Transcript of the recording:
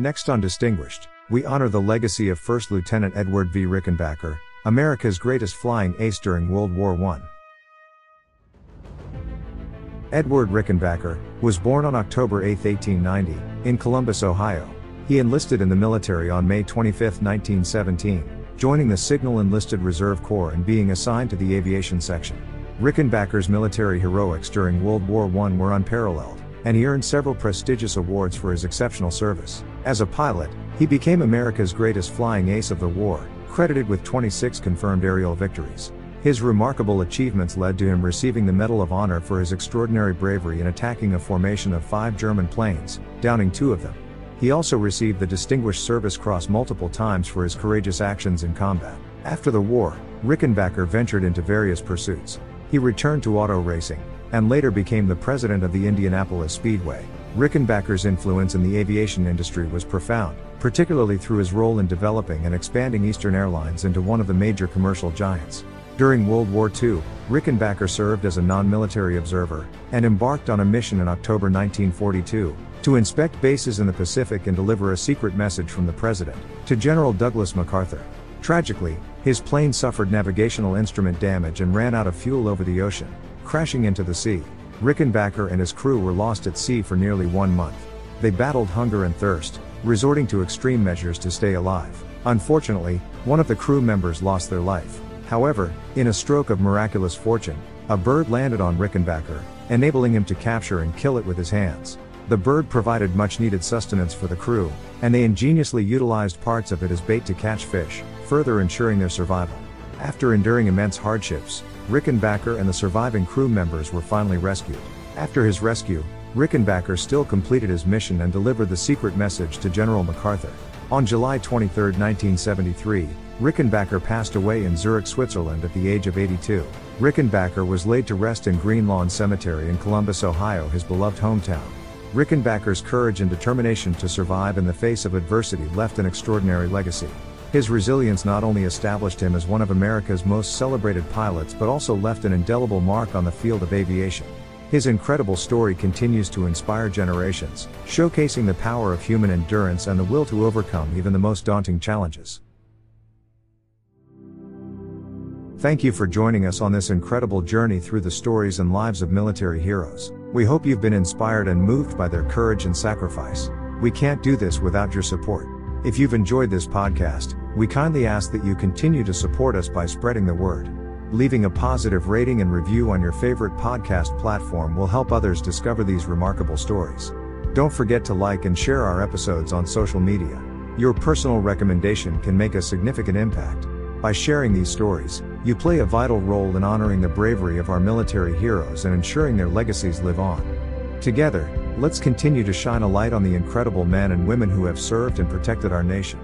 Next on Distinguished, we honor the legacy of First Lieutenant Edward V. Rickenbacker, America's greatest flying ace during World War I. Edward Rickenbacker was born on October 8, 1890, in Columbus, Ohio. He enlisted in the military on May 25, 1917, joining the Signal Enlisted Reserve Corps and being assigned to the aviation section. Rickenbacker's military heroics during World War I were unparalleled, and he earned several prestigious awards for his exceptional service. As a pilot, he became America's greatest flying ace of the war, credited with 26 confirmed aerial victories. His remarkable achievements led to him receiving the Medal of Honor for his extraordinary bravery in attacking a formation of five German planes, downing two of them. He also received the Distinguished Service Cross multiple times for his courageous actions in combat. After the war, Rickenbacker ventured into various pursuits. He returned to auto racing, and later became the president of the Indianapolis Speedway. Rickenbacker's influence in the aviation industry was profound, particularly through his role in developing and expanding Eastern Airlines into one of the major commercial giants. During World War II, Rickenbacker served as a non-military observer, and embarked on a mission in October 1942, to inspect bases in the Pacific and deliver a secret message from the President, to General Douglas MacArthur. Tragically, his plane suffered navigational instrument damage and ran out of fuel over the ocean, crashing into the sea. Rickenbacker and his crew were lost at sea for nearly one month. They battled hunger and thirst, resorting to extreme measures to stay alive. Unfortunately, one of the crew members lost their life. However, in a stroke of miraculous fortune, a bird landed on Rickenbacker, enabling him to capture and kill it with his hands. The bird provided much needed sustenance for the crew, and they ingeniously utilized parts of it as bait to catch fish, further ensuring their survival. After enduring immense hardships, Rickenbacker and the surviving crew members were finally rescued. After his rescue, Rickenbacker still completed his mission and delivered the secret message to General MacArthur. On July 23, 1973, Rickenbacker passed away in Zurich, Switzerland at the age of 82. Rickenbacker was laid to rest in Green Lawn Cemetery in Columbus, Ohio, his beloved hometown. Rickenbacker's courage and determination to survive in the face of adversity left an extraordinary legacy. His resilience not only established him as one of America's most celebrated pilots but also left an indelible mark on the field of aviation. His incredible story continues to inspire generations, showcasing the power of human endurance and the will to overcome even the most daunting challenges. Thank you for joining us on this incredible journey through the stories and lives of military heroes. We hope you've been inspired and moved by their courage and sacrifice. We can't do this without your support. If you've enjoyed this podcast, we kindly ask that you continue to support us by spreading the word. Leaving a positive rating and review on your favorite podcast platform will help others discover these remarkable stories. Don't forget to like and share our episodes on social media. Your personal recommendation can make a significant impact. By sharing these stories, you play a vital role in honoring the bravery of our military heroes and ensuring their legacies live on. Together, let's continue to shine a light on the incredible men and women who have served and protected our nation.